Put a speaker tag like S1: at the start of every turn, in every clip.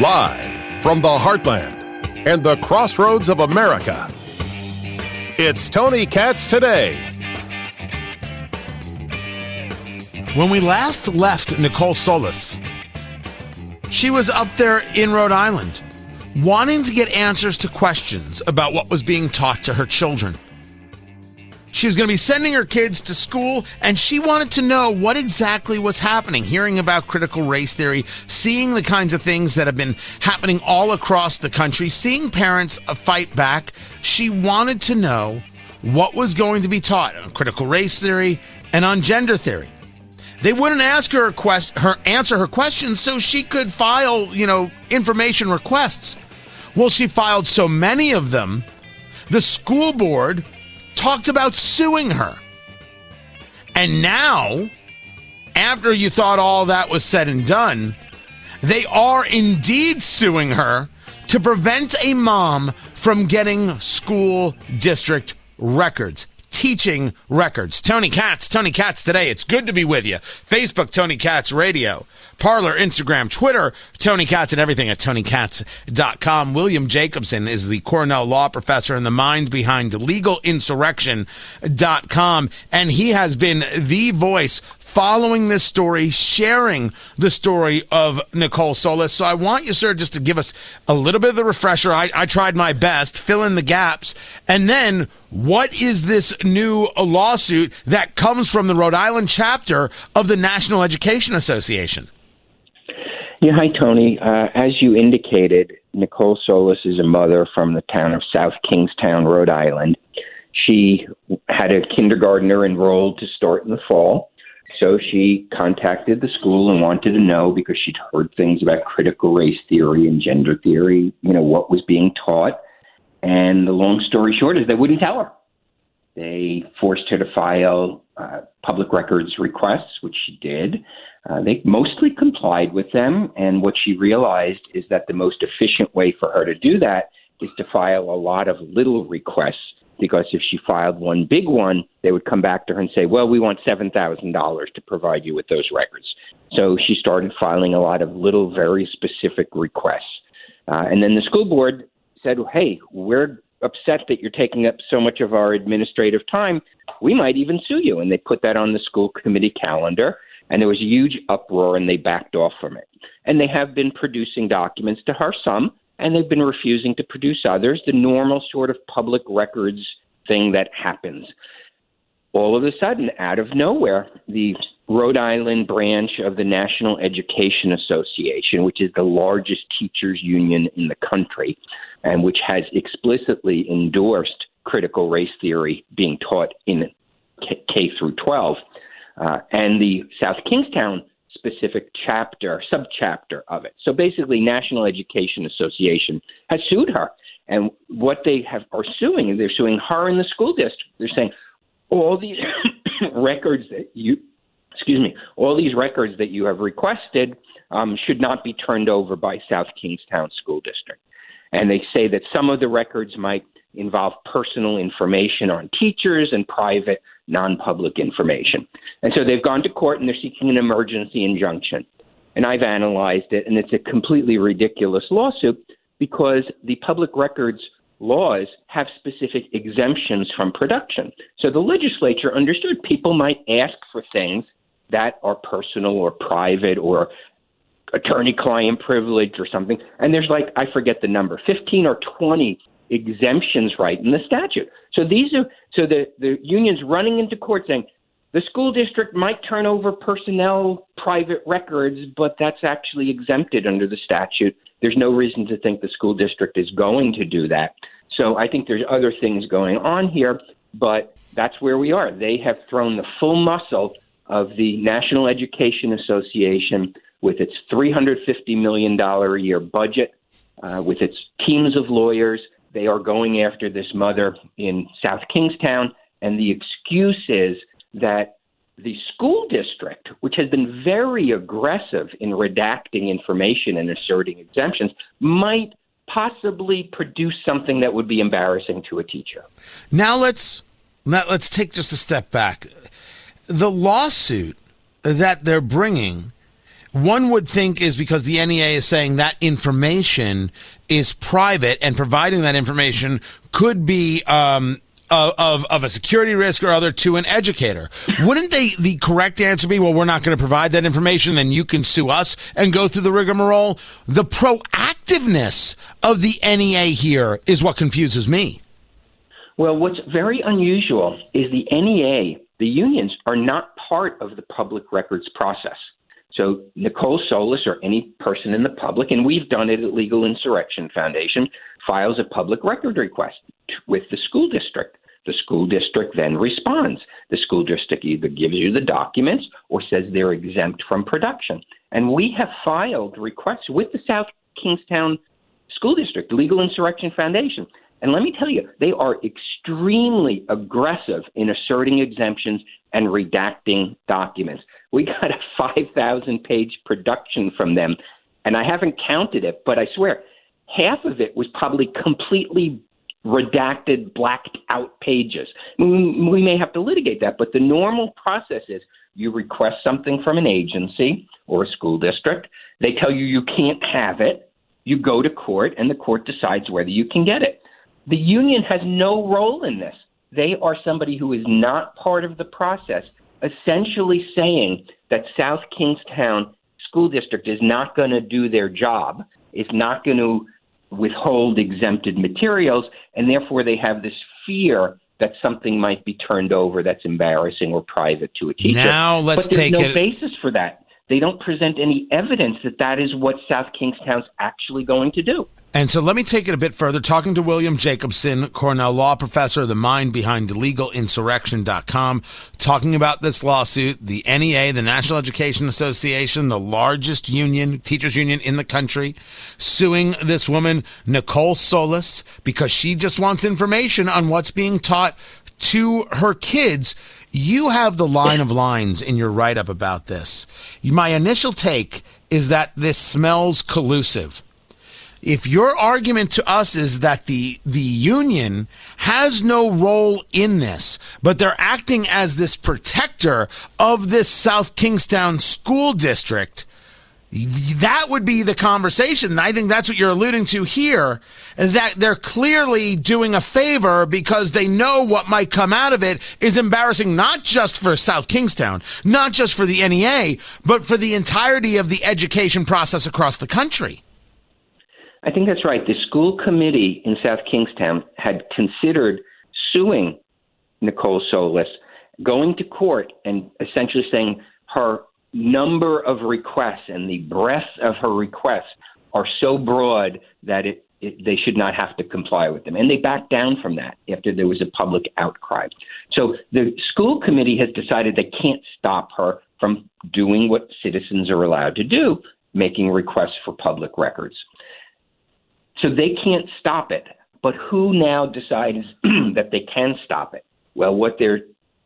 S1: Live from the heartland and the crossroads of America, it's Tony Katz today.
S2: When we last left Nicole Solis, she was up there in Rhode Island wanting to get answers to questions about what was being taught to her children. She was going to be sending her kids to school, and she wanted to know what exactly was happening, hearing about critical race theory, seeing the kinds of things that have been happening all across the country, seeing parents uh, fight back. She wanted to know what was going to be taught on critical race theory and on gender theory. They wouldn't ask her quest- her answer her questions so she could file, you know, information requests. Well, she filed so many of them, the school board talked about suing her. And now, after you thought all that was said and done, they are indeed suing her to prevent a mom from getting school district records teaching records. Tony Katz, Tony Katz today. It's good to be with you. Facebook, Tony Katz Radio. Parler, Instagram, Twitter, Tony Katz, and everything at tonykatz.com. William Jacobson is the Cornell law professor and the mind behind legalinsurrection.com. And he has been the voice following this story, sharing the story of Nicole Solis. So I want you, sir, just to give us a little bit of the refresher. I, I tried my best, fill in the gaps. And then what is this new lawsuit that comes from the Rhode Island chapter of the National Education Association?
S3: Yeah, hi, Tony. Uh, as you indicated, Nicole Solis is a mother from the town of South Kingstown, Rhode Island. She had a kindergartner enrolled to start in the fall. So she contacted the school and wanted to know because she'd heard things about critical race theory and gender theory, you know, what was being taught. And the long story short is they wouldn't tell her. They forced her to file uh, public records requests, which she did. Uh, they mostly complied with them. And what she realized is that the most efficient way for her to do that is to file a lot of little requests because if she filed one big one, they would come back to her and say, well, we want $7,000 to provide you with those records. So she started filing a lot of little, very specific requests. Uh, and then the school board said, hey, we're upset that you're taking up so much of our administrative time. We might even sue you. And they put that on the school committee calendar. And there was a huge uproar, and they backed off from it. And they have been producing documents to her, some, and they've been refusing to produce others, the normal sort of public records thing that happens. All of a sudden, out of nowhere, the Rhode Island branch of the National Education Association, which is the largest teachers union in the country, and which has explicitly endorsed critical race theory being taught in K, through 12, uh, and the South Kingstown specific chapter, subchapter of it. So basically, National Education Association has sued her, and what they have are suing, they're suing her in the school district. They're saying all these records that you, excuse me, all these records that you have requested um, should not be turned over by South Kingstown School District. And they say that some of the records might involve personal information on teachers and private non public information. And so they've gone to court and they're seeking an emergency injunction. And I've analyzed it, and it's a completely ridiculous lawsuit because the public records laws have specific exemptions from production. So the legislature understood people might ask for things that are personal or private or attorney client privilege or something. And there's like, I forget the number, 15 or 20 exemptions right in the statute. So these are so the the union's running into court saying the school district might turn over personnel private records, but that's actually exempted under the statute. There's no reason to think the school district is going to do that. So I think there's other things going on here, but that's where we are. They have thrown the full muscle of the National Education Association with its $350 million a year budget, uh, with its teams of lawyers, they are going after this mother in South Kingstown, and the excuse is that the school district, which has been very aggressive in redacting information and asserting exemptions, might possibly produce something that would be embarrassing to a teacher.
S2: Now let's now let's take just a step back. The lawsuit that they're bringing one would think is because the NEA is saying that information is private and providing that information could be um, of, of a security risk or other to an educator. Wouldn't they the correct answer be, well, we're not going to provide that information, then you can sue us and go through the rigmarole? The proactiveness of the NEA here is what confuses me.
S3: Well, what's very unusual is the NEA, the unions, are not part of the public records process. So Nicole Solis or any person in the public, and we've done it at Legal Insurrection Foundation, files a public record request with the school district. The school district then responds. The school district either gives you the documents or says they're exempt from production. And we have filed requests with the South Kingstown School District, Legal Insurrection Foundation. And let me tell you, they are extremely aggressive in asserting exemptions and redacting documents. We got a 5,000 page production from them, and I haven't counted it, but I swear half of it was probably completely redacted, blacked out pages. We, may have to litigate that, but the normal process is you request something from an agency or a school district. They tell you you can't have it. You go to court, and the court decides whether you can get it. The union has no role in this. They are somebody who is not part of the process, essentially saying that South Kingstown School District is not going to do their job, is not going to withhold exempted materials, and therefore they have this fear that something might be turned over that's embarrassing or private to a teacher.
S2: Now let's
S3: but there's
S2: take
S3: no
S2: it.
S3: basis for that. They don't present any evidence that that is what South Kingstown's actually going to do.
S2: And so let me take it a bit further. Talking to William Jacobson, Cornell law professor, the mind behind legalinsurrection.com, talking about this lawsuit, the NEA, the National Education Association, the largest union, teachers union in the country, suing this woman, Nicole Solis, because she just wants information on what's being taught to her kids. You have the line of lines in your write up about this. My initial take is that this smells collusive if your argument to us is that the the union has no role in this, but they're acting as this protector of this South Kingstown school district, that would be the conversation. I think that's what you're alluding to here. That they're clearly doing a favor because they know what might come out of it is embarrassing, not just for South Kingstown, not just for the NEA, but for the entirety of the education process across the country.
S3: I think that's right. The school committee in South Kingstown had considered suing Nicole Solis, going to court and essentially saying her number of requests and the breadth of her requests are so broad that it, it, they should not have to comply with them. And they backed down from that after there was a public outcry. So the school committee has decided they can't stop her from doing what citizens are allowed to do, making requests for public records. So they can't stop it. But who now decides that they can stop it? Well, what they're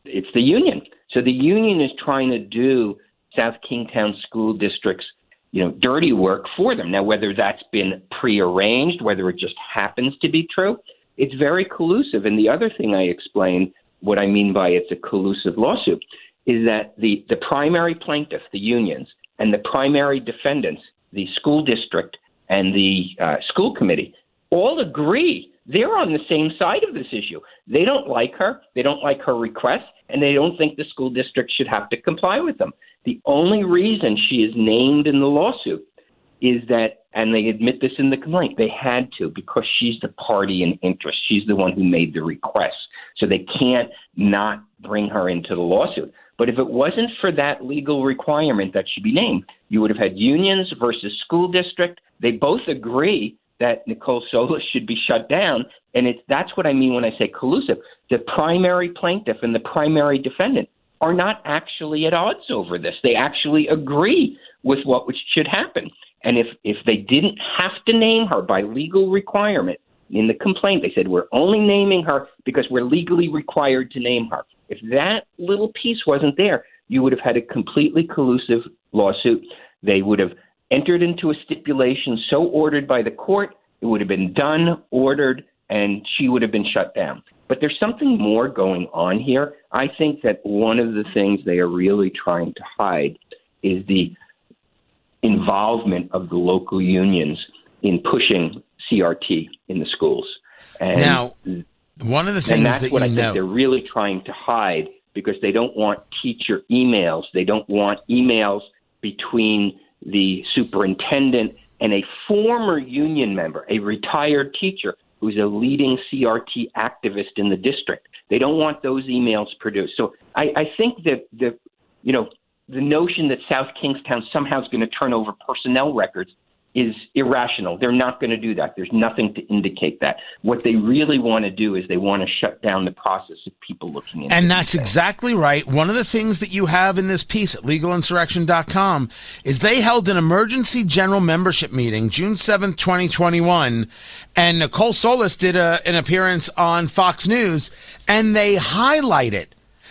S3: it's the union. So the union is trying to do South Kingstown School District's you know dirty work for them. Now, whether that's been prearranged, whether it just happens to be true, it's very collusive. And the other thing I explained, what I mean by it's a collusive lawsuit, is that the the primary plaintiff, the unions, and the primary defendants, the school district and the uh, school committee all agree they're on the same side of this issue. They don't like her, they don't like her requests, and they don't think the school district should have to comply with them. The only reason she is named in the lawsuit is that, and they admit this in the complaint, they had to because she's the party in interest. She's the one who made the request. So they can't not bring her into the lawsuit. But if it wasn't for that legal requirement that she be named, you would have had unions versus school district they both agree that Nicole Solis should be shut down, and it's that's what I mean when I say collusive. The primary plaintiff and the primary defendant are not actually at odds over this. They actually agree with what should happen. And if if they didn't have to name her by legal requirement in the complaint, they said we're only naming her because we're legally required to name her. If that little piece wasn't there, you would have had a completely collusive lawsuit. They would have entered into a stipulation so ordered by the court, it would have been done, ordered, and she would have been shut down. But there's something more going on here. I think that one of the things they are really trying to hide is the involvement of the local unions in pushing CRT in the schools.
S2: And now, one of the things
S3: and that's
S2: that
S3: what I
S2: know.
S3: think they're really trying to hide because they don't want teacher emails. They don't want emails between the superintendent and a former union member, a retired teacher who's a leading CRT activist in the district. They don't want those emails produced. So I, I think that the, you know, the notion that South Kingstown somehow is going to turn over personnel records is irrational. They're not going to do that. There's nothing to indicate that. What they really want to do is they want to shut down the process of people looking into
S2: And that's exactly right. One of the things that you have in this piece at legalinsurrection.com is they held an emergency general membership meeting June 7th, 2021, and Nicole Solis did a, an appearance on Fox News and they highlighted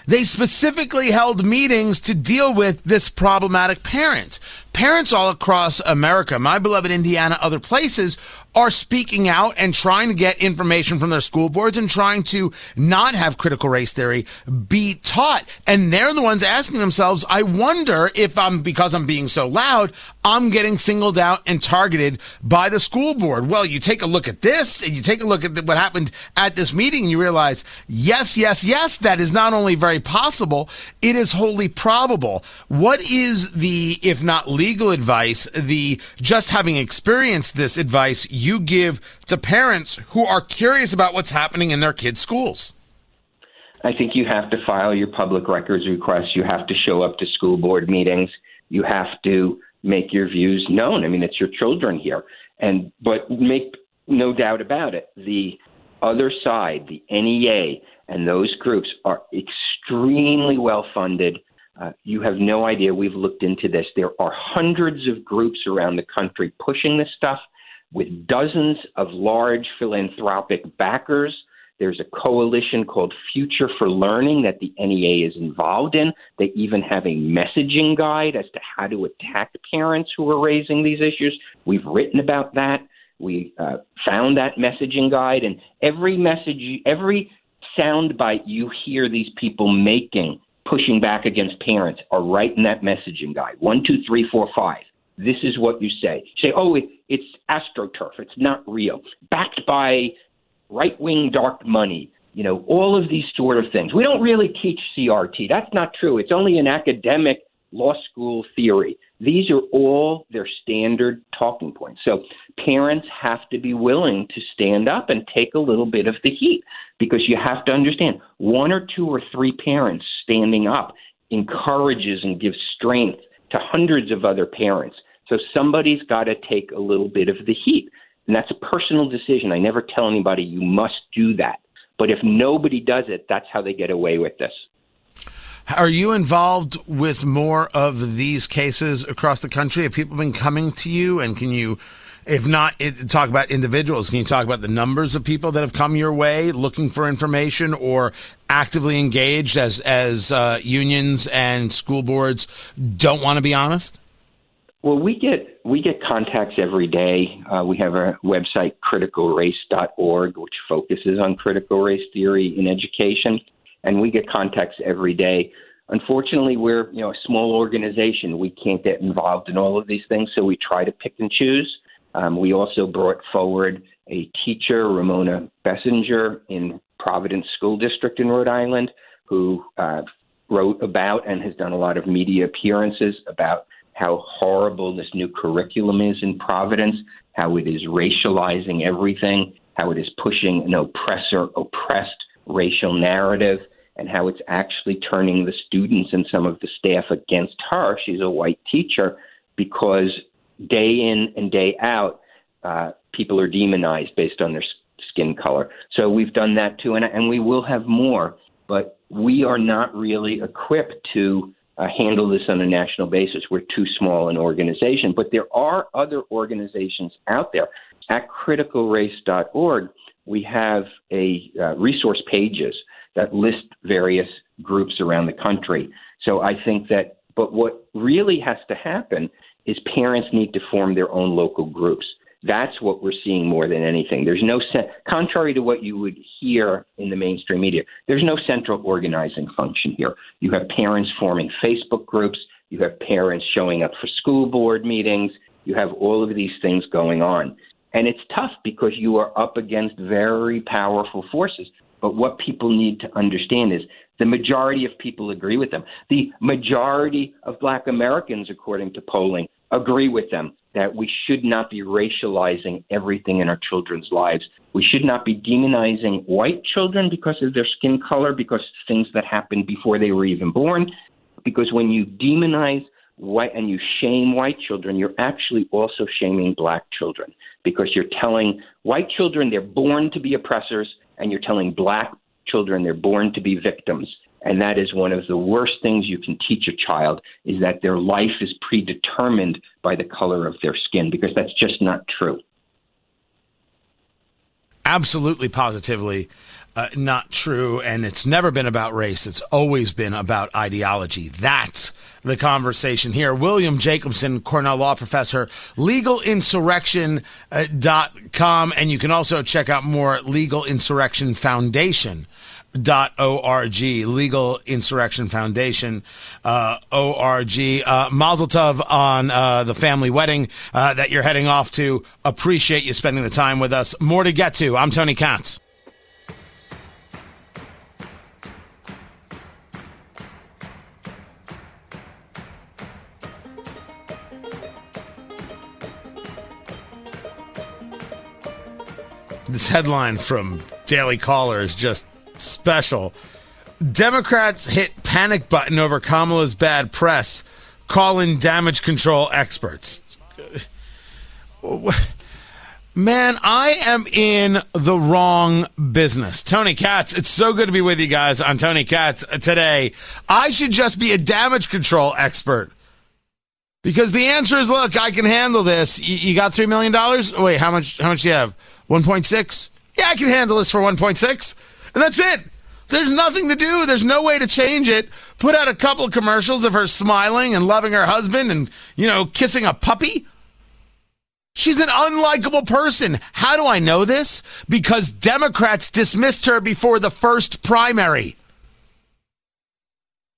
S2: they specifically held meetings to deal with this problematic parent. Parents all across America, my beloved Indiana, other places, are speaking out and trying to get information from their school boards and trying to not have critical race theory be taught. And they're the ones asking themselves, I wonder if I'm, because I'm being so loud, I'm getting singled out and targeted by the school board. Well, you take a look at this and you take a look at what happened at this meeting and you realize, yes, yes, yes, that is not only very possible, it is wholly probable. What is the, if not legal advice, the just having experienced this advice you give to parents who are curious about what's happening in their kids' schools?
S3: I think you have to file your public records request. You have to show up to school board meetings. You have to make your views known. I mean, it's your children here. And but make no doubt about it, the other side, the NEA and those groups are extremely well funded. Uh, you have no idea. We've looked into this. There are hundreds of groups around the country pushing this stuff with dozens of large philanthropic backers. There's a coalition called Future for Learning that the NEA is involved in. They even have a messaging guide as to how to attack parents who are raising these issues. We've written about that. We uh, found that messaging guide, and every message, every soundbite you hear these people making pushing back against parents are right in that messaging guide. One, two, three, four, five. This is what you say. You say, oh, it, it's astroturf. It's not real. Backed by right wing dark money. You know, all of these sort of things. We don't really teach CRT. That's not true. It's only an academic law school theory. These are all their standard talking points. So parents have to be willing to stand up and take a little bit of the heat because you have to understand one or two or three parents standing up encourages and gives strength to hundreds of other parents. So somebody's got to take a little bit of the heat. And that's a personal decision. I never tell anybody you must do that. But if nobody does it, that's how they get away with this.
S2: Are you involved with more of these cases across the country? Have people been coming to you? And can you, if not talk about individuals, can you talk about the numbers of people that have come your way looking for information or actively engaged as as uh, unions and school boards don't want to be honest?
S3: Well, we get we get contacts every day. Uh, we have a website, criticalrace.org, which focuses on critical race theory in education and we get contacts every day. Unfortunately, we're you know a small organization. We can't get involved in all of these things, so we try to pick and choose. Um, we also brought forward a teacher, Ramona Bessinger, in Providence School District in Rhode Island, who uh, wrote about and has done a lot of media appearances about how horrible this new curriculum is in Providence, how it is racializing everything, how it is pushing an oppressor oppressed racial narrative and how it's actually turning the students and some of the staff against her. She's a white teacher because day in and day out, uh, people are demonized based on their skin color. So we've done that too, and, and we will have more. But we are not really equipped to uh, handle this on a national basis. We're too small an organization. But there are other organizations out there. At criticalrace.org, we have a uh, resource pages that list various groups around the country. So I think that, but what really has to happen is parents need to form their own local groups. That's what we're seeing more than anything. There's no, contrary to what you would hear in the mainstream media, there's no central organizing function here. You have parents forming Facebook groups, You have parents showing up for school board meetings. You have all of these things going on. And it's tough because you are up against very powerful forces. But what people need to understand is the majority of people agree with them. The majority of black Americans, according to polling, agree with them that we should not be racializing everything in our children's lives. We should not be demonizing white children because of their skin color, because things that happened before they were even born. Because when you demonize white and you shame white children, you're actually also shaming black children because you're telling white children they're born to be oppressors and you're telling black children they're born to be victims. And that is one of the worst things you can teach a child is that their life is predetermined by the color of their skin because that's just not true.
S2: Absolutely, positively uh, not true. And it's never been about race, it's always been about ideology. That's the conversation here. William Jacobson, Cornell Law Professor, legalinsurrection.com. And you can also check out more Legal Insurrection Foundation dot org legal insurrection foundation uh, org. Uh, mazel tov on uh, the family wedding uh, that you're heading off to. Appreciate you spending the time with us. More to get to. I'm tony katz. This headline from daily caller is just special. Democrats hit panic button over Kamala's bad press, calling damage control experts. Man, I am in the wrong business. Tony Katz, it's so good to be with you guys on Tony Katz today. I should just be a damage control expert. Because the answer is look, I can handle this. You, got $3 million? Wait, how much how much do you have? 1.6? Yeah, I can handle this for 1.6. And that's it. There's nothing to do. There's no way to change it. Put out a couple of commercials of her smiling and loving her husband and, you know, kissing a puppy. She's an unlikable person. How do I know this? Because Democrats dismissed her before the first primary.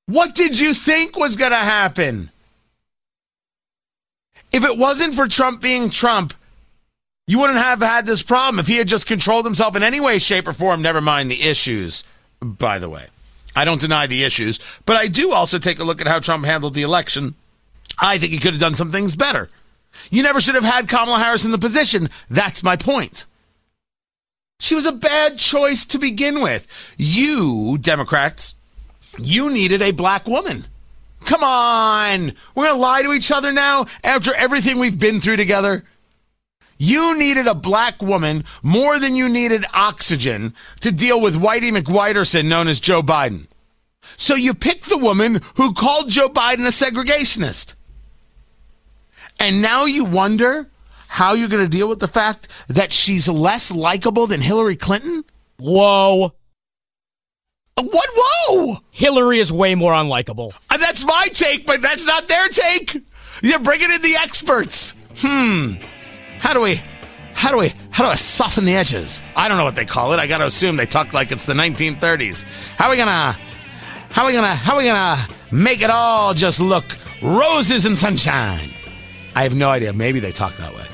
S2: What did you think was going to happen? If it wasn't for Trump being Trump, you wouldn't have had this problem if he had just controlled himself in any way, shape, or form. Never mind the issues, by the way. I don't deny the issues, but I do also take a look at how Trump handled the election. I think he could have done some things better. You never should have had Kamala Harris in the position. That's my point. She was a bad choice to begin with. You, Democrats, you needed a black woman. Come on. We're going to lie to each other now after everything we've been through together. You needed a black woman more than you needed oxygen to deal with Whitey McWhiterson, known as Joe Biden. So you picked the woman who called Joe Biden a segregationist. And now you wonder how you're going to deal with the fact that she's less likable than Hillary Clinton?
S4: Whoa.
S2: What? Whoa!
S4: Hillary is way more unlikable.
S2: Uh, that's my take, but that's not their take. You're bringing in the experts. Hmm. How do we, how do we, how do I soften the edges? I don't know what they call it. I got to assume they talk like it's the 1930s. How are we gonna, how are we gonna, how are we gonna make it all just look roses and sunshine? I have no idea. Maybe they talk that way.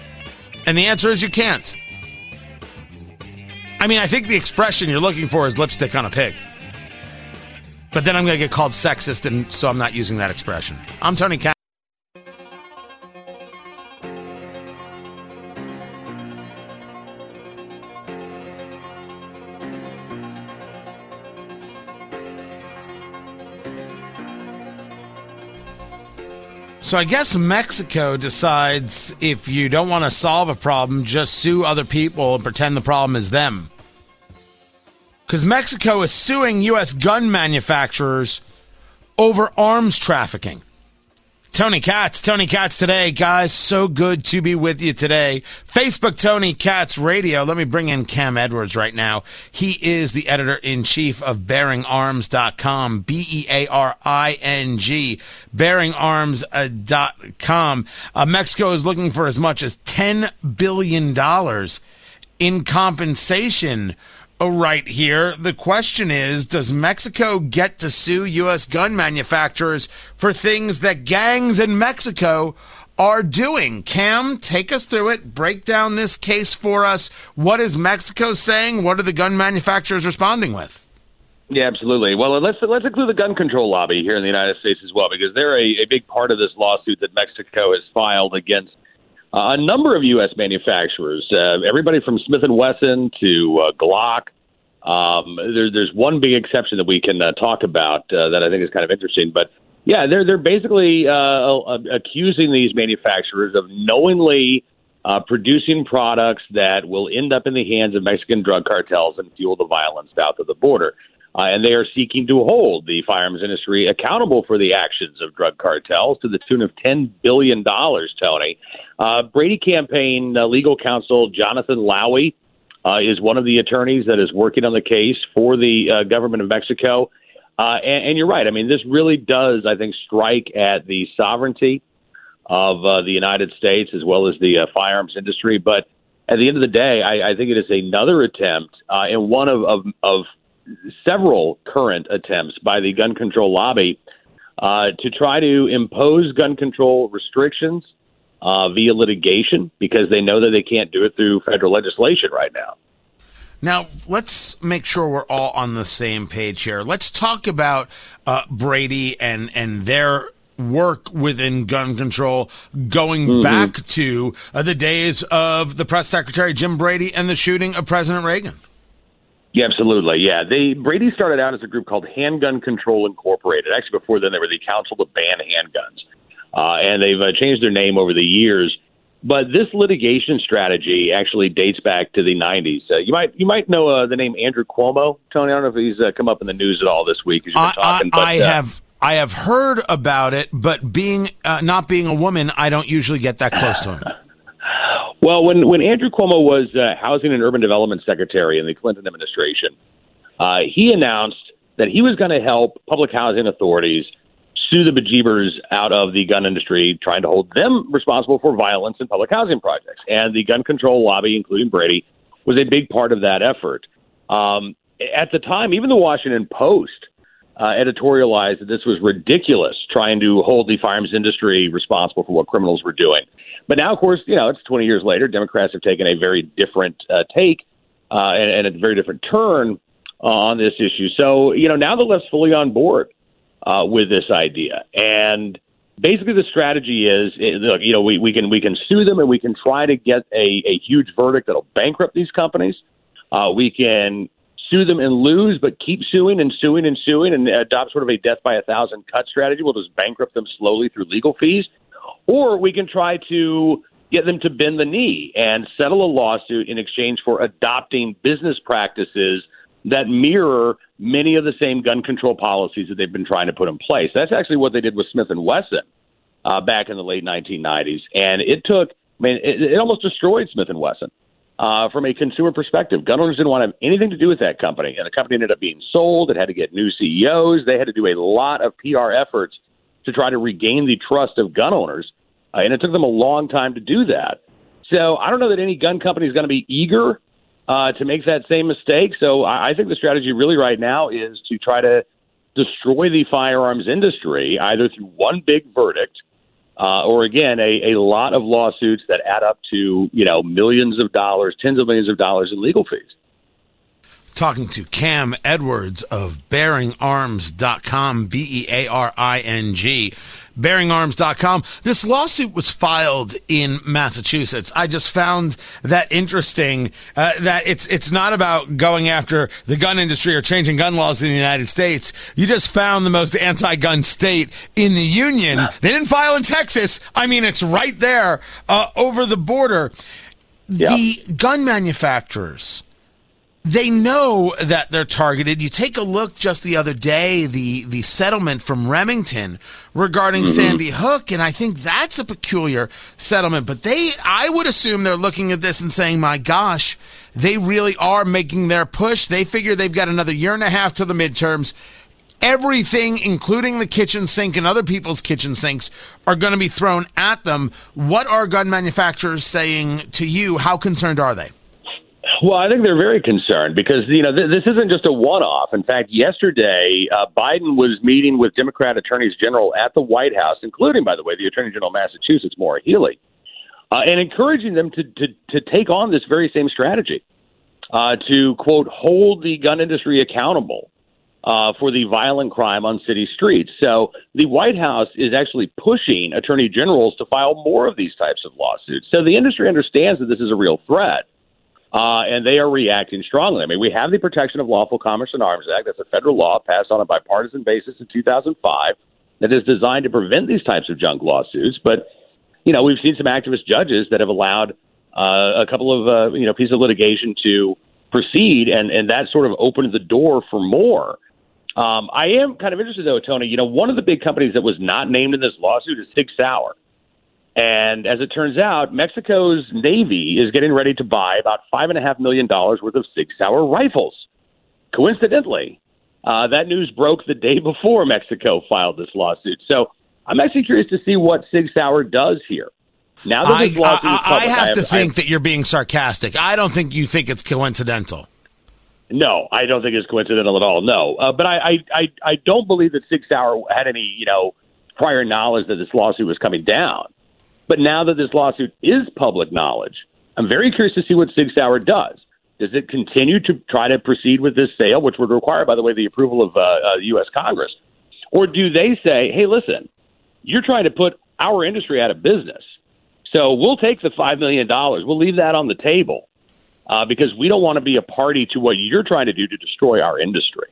S2: And the answer is you can't. I mean, I think the expression you're looking for is lipstick on a pig. But then I'm going to get called sexist, and so I'm not using that expression. I'm Tony Katz. So I guess Mexico decides if you don't want to solve a problem, just sue other people and pretend the problem is them. Because Mexico is suing U.S. gun manufacturers over arms trafficking. Tony Katz, Tony Katz today. Guys, so good to be with you today. Facebook Tony Katz Radio. Let me bring in Cam Edwards right now. He is the editor in chief of bearingarms.com, B E A R I N G, bearingarms.com. Uh, Mexico is looking for as much as $10 billion in compensation Oh, right here. The question is Does Mexico get to sue U.S. gun manufacturers for things that gangs in Mexico are doing? Cam, take us through it. Break down this case for us. What is Mexico saying? What are the gun manufacturers responding with?
S5: Yeah, absolutely. Well, let's let's include the gun control lobby here in the United States as well, because they're a, a big part of this lawsuit that Mexico has filed against a number of U.S. manufacturers. Uh, everybody from Smith and Wesson to uh, Glock. Um, there, there's one big exception that we can uh, talk about uh, that I think is kind of interesting, but yeah, they're they're basically uh, accusing these manufacturers of knowingly uh, producing products that will end up in the hands of Mexican drug cartels and fuel the violence south of the border. Uh, and they are seeking to hold the firearms industry accountable for the actions of drug cartels to the tune of $10 billion, Tony. Uh, Brady campaign uh, legal counsel Jonathan Lowy uh, is one of the attorneys that is working on the case for the uh, government of Mexico. Uh, and, and, you're right. I mean, this really does, I think, strike at the sovereignty of the United States as well as the firearms industry. But at the end of the day, I, I think it is another attempt and one of, of, of several current attempts by the gun control lobby uh, to try to impose gun control restrictions uh, via litigation because they know that they can't do it through federal legislation right now.
S2: Now, let's make sure we're all on the same page here. Let's talk about uh, Brady and, and their work within gun control going mm-hmm. back to uh, the days of the press secretary Jim Brady and the shooting of President Reagan.
S5: Yeah, absolutely. Yeah, they Brady started out as a group called Handgun Control Incorporated. Actually, before then, they were the Council to Ban Handguns, uh, and they've uh, changed their name over the years. But this litigation strategy actually dates back to the '90s. Uh, you might you might know uh, the name Andrew Cuomo, Tony. I don't know if he's uh, come up in the news at all this week.
S2: I, talking, I, but, I uh, have I have heard about it, but being not being a woman, I don't usually get that close to him.
S5: Well, when when Andrew Cuomo was uh, Housing and Urban Development Secretary in the Clinton administration, uh, he announced that he was going to help public housing authorities sue the bejeebers out of the gun industry, trying to hold them responsible for violence in public housing projects. And the gun control lobby, including Brady, was a big part of that effort. Um, at the time, even the Washington Post uh, editorialized that this was ridiculous, trying to hold the firearms industry responsible for what criminals were doing. But now, of course, you know, it's 20 years later. Democrats have taken a very different uh, take uh, and, and a very different turn on this issue. So, you know, now the left's fully on board uh, with this idea. And basically, the strategy is, look, you know, we, we can we can sue them and we can try to get a, a huge verdict that'll bankrupt these companies. Uh, we can sue them and lose, but keep suing and suing and suing and adopt sort of a death by a thousand cut strategy. We'll just bankrupt them slowly through legal fees. Or we can try to get them to bend the knee and settle a lawsuit in exchange for adopting business practices that mirror many of the same gun control policies that they've been trying to put in place. That's actually what they did with Smith and Wesson uh, back in the late 1990s, and it took. I mean, it, it almost destroyed Smith and Wesson. Uh, from a consumer perspective, gun owners didn't want to have anything to do with that company, and the company ended up being sold. It had to get new CEOs. They had to do a lot of PR efforts to try to regain the trust of gun owners, uh, and it took them a long time to do that. So I don't know that any gun company is going to be eager uh, to make that same mistake. So I, I think the strategy really right now is to try to destroy the firearms industry either through one big verdict uh, or again a, a lot of lawsuits that add up to you know millions of dollars, tens of millions of dollars in legal fees
S2: talking to Cam Edwards of BearingArms.com, B E A R I N G. BearingArms.com. This lawsuit was filed in Massachusetts. I just found that interesting uh, that it's it's not about going after the gun industry or changing gun laws in the United States. You just found the most anti-gun state in the union. They didn't file in Texas. I mean, it's right there uh, over the border. Yep. The gun manufacturers they know that they're targeted. You take a look just the other day, the the settlement from Remington regarding mm-hmm. Sandy Hook, and I think that's a peculiar settlement. But they, I would assume they're looking at this and saying, "My gosh, they really are making their push. They figure they've got another year and a half to the midterms." Everything, including the kitchen sink and other people's kitchen sinks, are going to be thrown at them. What are gun manufacturers saying to you? How concerned are they?
S5: Well, I think they're very concerned because you know th- this isn't just a one-off. In fact, yesterday uh, Biden was meeting with Democrat attorneys general at the White House, including, by the way, the Attorney General of Massachusetts, Maura Healey, uh, and encouraging them to, to to take on this very same strategy uh, to quote hold the gun industry accountable uh, for the violent crime on city streets. So the White House is actually pushing attorney generals to file more of these types of lawsuits. So the industry understands that this is a real threat. Uh, and they are reacting strongly. I mean, we have the Protection of Lawful Commerce and Arms Act. That's a federal law passed on a bipartisan basis in 2005 that is designed to prevent these types of junk lawsuits. But, you know, we've seen some activist judges that have allowed uh, a couple of, uh, you know, pieces of litigation to proceed, and, and that sort of opened the door for more. Um, I am kind of interested, though, Tony. You know, one of the big companies that was not named in this lawsuit is Sig Sauer. And as it turns out, Mexico's Navy is getting ready to buy about $5.5 million worth of Sig Sauer rifles. Coincidentally, uh, that news broke the day before Mexico filed this lawsuit. So I'm actually curious to see what Sig Sauer does here. Now that
S2: I,
S5: this lawsuit
S2: I,
S5: is public,
S2: I have
S5: I
S2: to think
S5: I,
S2: that you're being sarcastic. I don't think you think it's coincidental.
S5: No, I don't think it's coincidental at all. No, uh, but I, I, I, I don't believe that Sig Sauer had any, you know, prior knowledge that this lawsuit was coming down. But now that this lawsuit is public knowledge, I'm very curious to see what Sig Sauer does. Does it continue to try to proceed with this sale, which would require, by the way, the approval of uh, uh, U.S. Congress, or do they say, "Hey, listen, you're trying to put our industry out of business, so we'll take the five million dollars, we'll leave that on the table, uh, because we don't want to be a party to what you're trying to do to destroy our industry."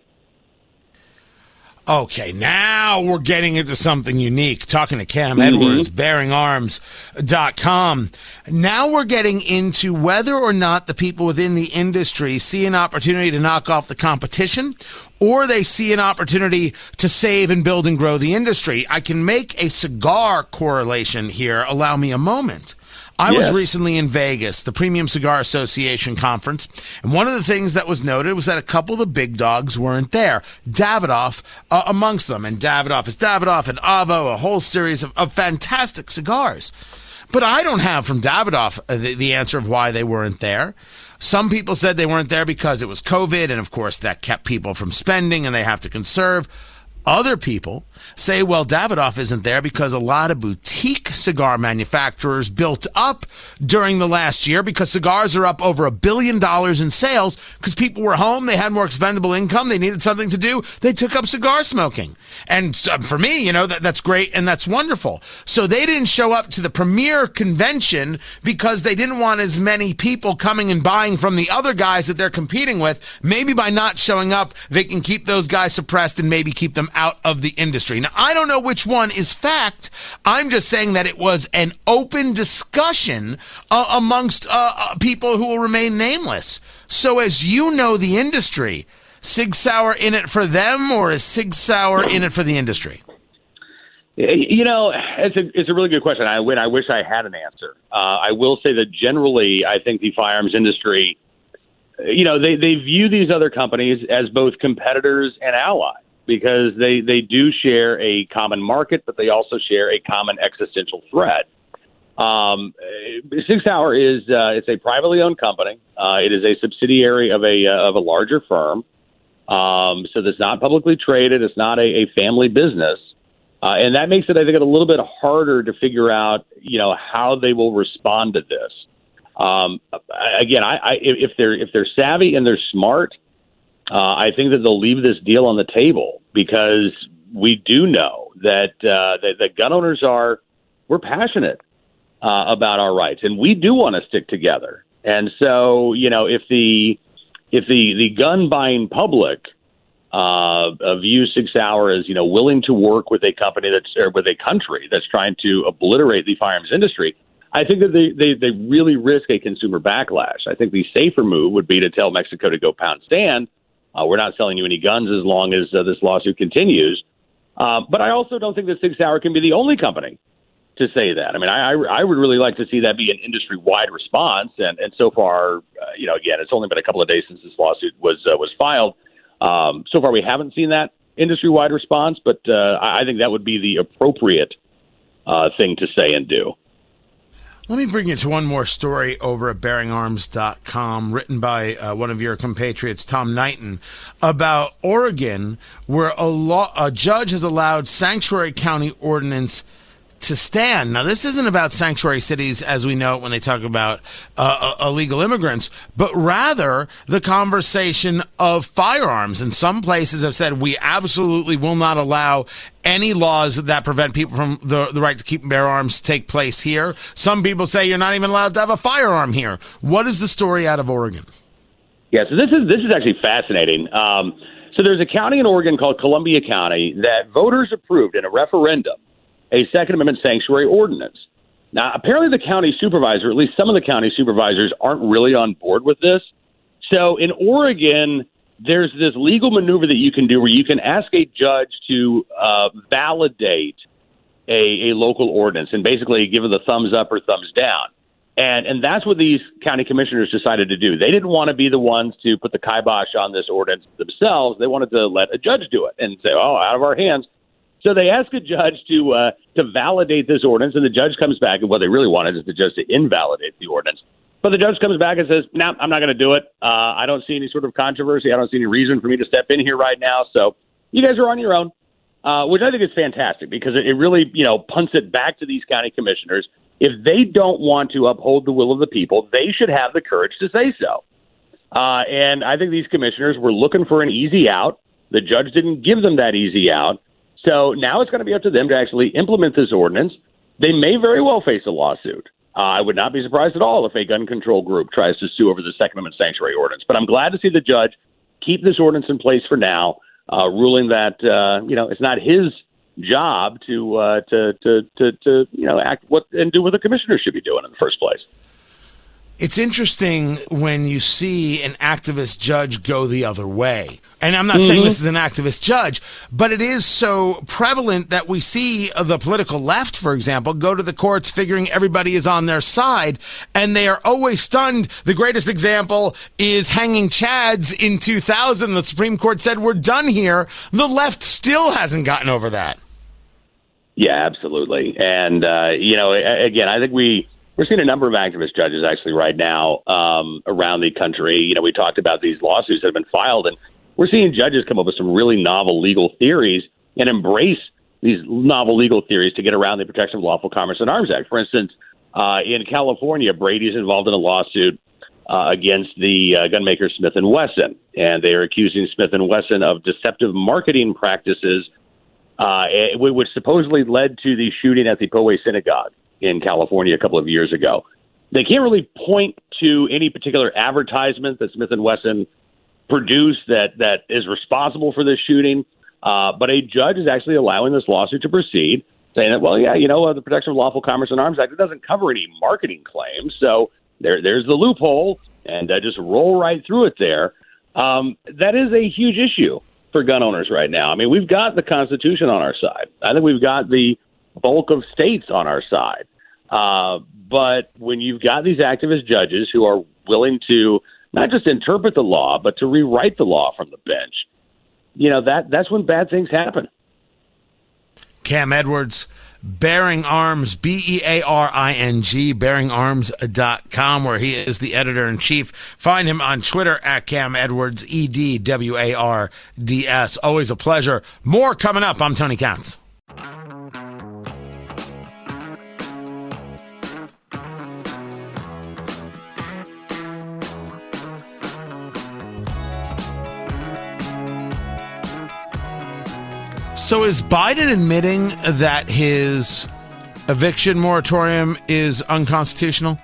S2: Okay, now we're getting into something unique. Talking to Cam mm-hmm. Edwards, bearingarms.com. Now we're getting into whether or not the people within the industry see an opportunity to knock off the competition or they see an opportunity to save and build and grow the industry. I can make a cigar correlation here. Allow me a moment. I was recently in Vegas, the Premium Cigar Association conference, and one of the things that was noted was that a couple of the big dogs weren't there. Davidoff uh, amongst them, and Davidoff is Davidoff and Avo, a whole series of, of fantastic cigars. But I don't have from Davidoff uh, the, the answer of why they weren't there. Some people said they weren't there because it was COVID, and of course that kept people from spending and they have to conserve. Other people say, well, Davidoff isn't there because a lot of boutique cigar manufacturers built up during the last year because cigars are up over a billion dollars in sales because people were home, they had more expendable income, they needed something to do, they took up cigar smoking. And uh, for me, you know, that, that's great and that's wonderful. So they didn't show up to the premier convention because they didn't want as many people coming and buying from the other guys that they're competing with. Maybe by not showing up, they can keep those guys suppressed and maybe keep them out of the industry. Now, I don't know which one is fact. I'm just saying that it was an open discussion uh, amongst uh, uh, people who will remain nameless. So, as you know the industry, Sig Sauer in it for them, or is Sig Sauer in it for the industry?
S5: You know, it's a it's a really good question. I I wish I had an answer. Uh, I will say that generally, I think the firearms industry, you know, they they view these other companies as both competitors and allies because they they do share a common market, but they also share a common existential threat. Um, Sig Sauer is uh, it's a privately owned company. Uh, it is a subsidiary of a uh, of a larger firm. Um, so it's not publicly traded. It's not a, a family business. Uh, and that makes it, I think, a little bit harder to figure out, you know, how they will respond to this. Um, again, I, I, if they're if they're savvy and they're smart, uh, I think that they'll leave this deal on the table because we do know that uh, that, that gun owners are we're passionate uh, about our rights, and we do want to stick together. And so, you know, if the if the the gun buying public uh, views Sig Sauer as you know willing to work with a company that's or with a country that's trying to obliterate the firearms industry, I think that they, they they really risk a consumer backlash. I think the safer move would be to tell Mexico to go pound stand. Uh, we're not selling you any guns as long as uh, this lawsuit continues. Uh, but I also don't think that Sig Sauer can be the only company to say that. I mean, I, I, I would really like to see that be an industry wide response. And, and so far, uh, you know, again, it's only been a couple of days since this lawsuit was uh, was filed. Um, so far, we haven't seen that industry wide response, but uh, I think that would be the appropriate uh, thing to say and do.
S2: Let me bring you to one more story over at bearingarms.com, written by uh, one of your compatriots, Tom Knighton, about Oregon, where a, law, a judge has allowed sanctuary county ordinance to stand. Now, this isn't about sanctuary cities as we know it when they talk about uh, uh, illegal immigrants, but rather the conversation of firearms. And some places have said we absolutely will not allow any laws that prevent people from the, the right to keep and bear arms take place here. Some people say you're not even allowed to have a firearm here. What is the story out of Oregon?
S5: Yeah, so this is this is actually fascinating. Um, so there's a county in Oregon called Columbia County that voters approved in a referendum a Second Amendment sanctuary ordinance. Now, apparently, the county supervisor, at least some of the county supervisors, aren't really on board with this. So in Oregon, there's this legal maneuver that you can do where you can ask a judge to uh, validate a, a local ordinance and basically give it a thumbs up or thumbs down. And and that's what these county commissioners decided to do. They didn't want to be the ones to put the kibosh on this ordinance themselves. They wanted to let a judge do it and say, "Oh, out of our hands." So they ask a judge to uh, to validate this ordinance, and the judge comes back, and what they really wanted is the judge to invalidate the ordinance. But the judge comes back and says, "No, nah, I'm not going to do it. Uh, I don't see any sort of controversy. I don't see any reason for me to step in here right now. So you guys are on your own." Uh, which I think is fantastic because it, it really, you know, punts it back to these county commissioners. If they don't want to uphold the will of the people, they should have the courage to say so. Uh, and I think these commissioners were looking for an easy out. The judge didn't give them that easy out. So now it's going to be up to them to actually implement this ordinance. They may very well face a lawsuit. Uh, I would not be surprised at all if a gun control group tries to sue over the Second Amendment sanctuary ordinance. But I'm glad to see the judge keep this ordinance in place for now, uh, ruling that uh, you know it's not his job to, uh, to to to to you know act what and do what the commissioner should be doing in the first place.
S2: It's interesting when you see an activist judge go the other way. And I'm not mm-hmm. saying this is an activist judge, but it is so prevalent that we see the political left, for example, go to the courts figuring everybody is on their side, and they are always stunned. The greatest example is hanging Chads in 2000. The Supreme Court said, We're done here. The left still hasn't gotten over that.
S5: Yeah, absolutely. And, uh, you know, again, I think we we're seeing a number of activist judges actually right now um, around the country. You know, we talked about these lawsuits that have been filed, and we're seeing judges come up with some really novel legal theories and embrace these novel legal theories to get around the Protection of Lawful Commerce in Arms Act. For instance, uh, in California, Brady's involved in a lawsuit uh, against the uh, gunmaker Smith and Wesson, and they are accusing Smith and Wesson of deceptive marketing practices, uh, which supposedly led to the shooting at the Poway Synagogue in California a couple of years ago. They can't really point to any particular advertisement that Smith and Wesson produced that that is responsible for this shooting. Uh, but a judge is actually allowing this lawsuit to proceed, saying that, well, yeah, you know, uh, the Protection of Lawful Commerce in Arms Act it doesn't cover any marketing claims, so there there's the loophole, and uh, just roll right through it there. Um, that is a huge issue for gun owners right now. I mean, we've got the Constitution on our side. I think we've got the bulk of states on our side. Uh, but when you've got these activist judges who are willing to not just interpret the law, but to rewrite the law from the bench, you know that that's when bad things happen.
S2: Cam Edwards, Bearing Arms, B E A R I N G, bearingarms.com, where he is the editor in chief. Find him on Twitter at Cam Edwards, E D W A R D S. Always a pleasure. More coming up. I'm Tony Katz. So is Biden admitting that his eviction moratorium is unconstitutional?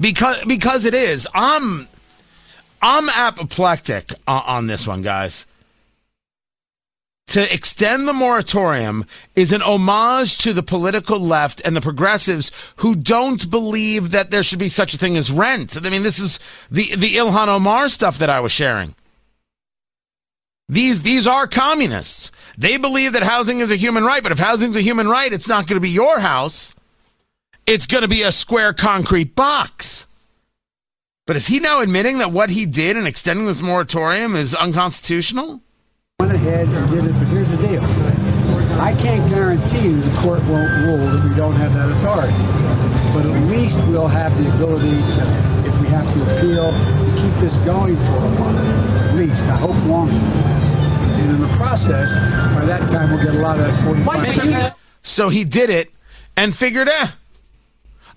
S2: Because because it is. I'm I'm apoplectic on this one, guys. To extend the moratorium is an homage to the political left and the progressives who don't believe that there should be such a thing as rent. I mean, this is the the Ilhan Omar stuff that I was sharing. These these are communists. They believe that housing is a human right, but if housing is a human right, it's not going to be your house. It's going to be a square concrete box. But is he now admitting that what he did in extending this moratorium is unconstitutional?
S6: Went ahead and did it, but here's the deal. I can't guarantee you the court won't rule that we don't have that authority. but at least we'll have the ability to, if we have to appeal, keep this going for a month. At least, I hope longer. And in the process, by that time, we'll get a lot of that 45.
S2: So he did it and figured, eh,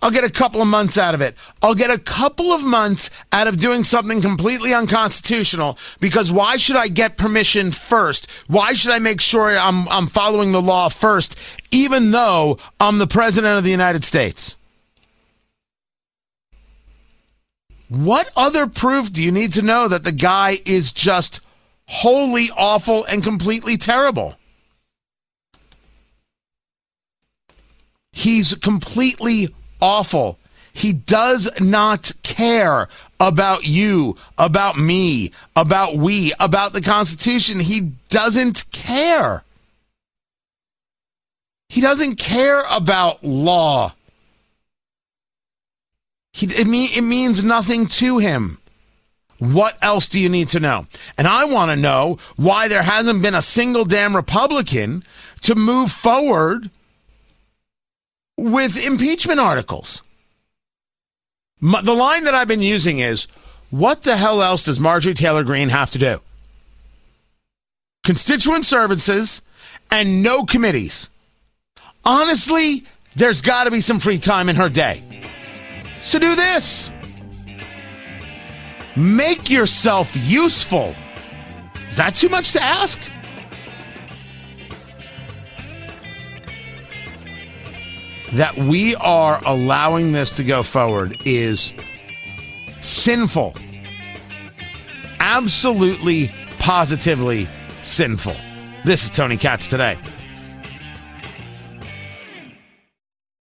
S2: I'll get a couple of months out of it. I'll get a couple of months out of doing something completely unconstitutional because why should I get permission first? Why should I make sure I'm, I'm following the law first, even though I'm the president of the United States? What other proof do you need to know that the guy is just wholly awful and completely terrible? He's completely awful. He does not care about you, about me, about we, about the Constitution. He doesn't care. He doesn't care about law. He, it, mean, it means nothing to him. What else do you need to know? And I want to know why there hasn't been a single damn Republican to move forward with impeachment articles. My, the line that I've been using is what the hell else does Marjorie Taylor Greene have to do? Constituent services and no committees. Honestly, there's got to be some free time in her day. So do this. Make yourself useful. Is that too much to ask? that we are allowing this to go forward is sinful. Absolutely, positively sinful. This is Tony Katz today.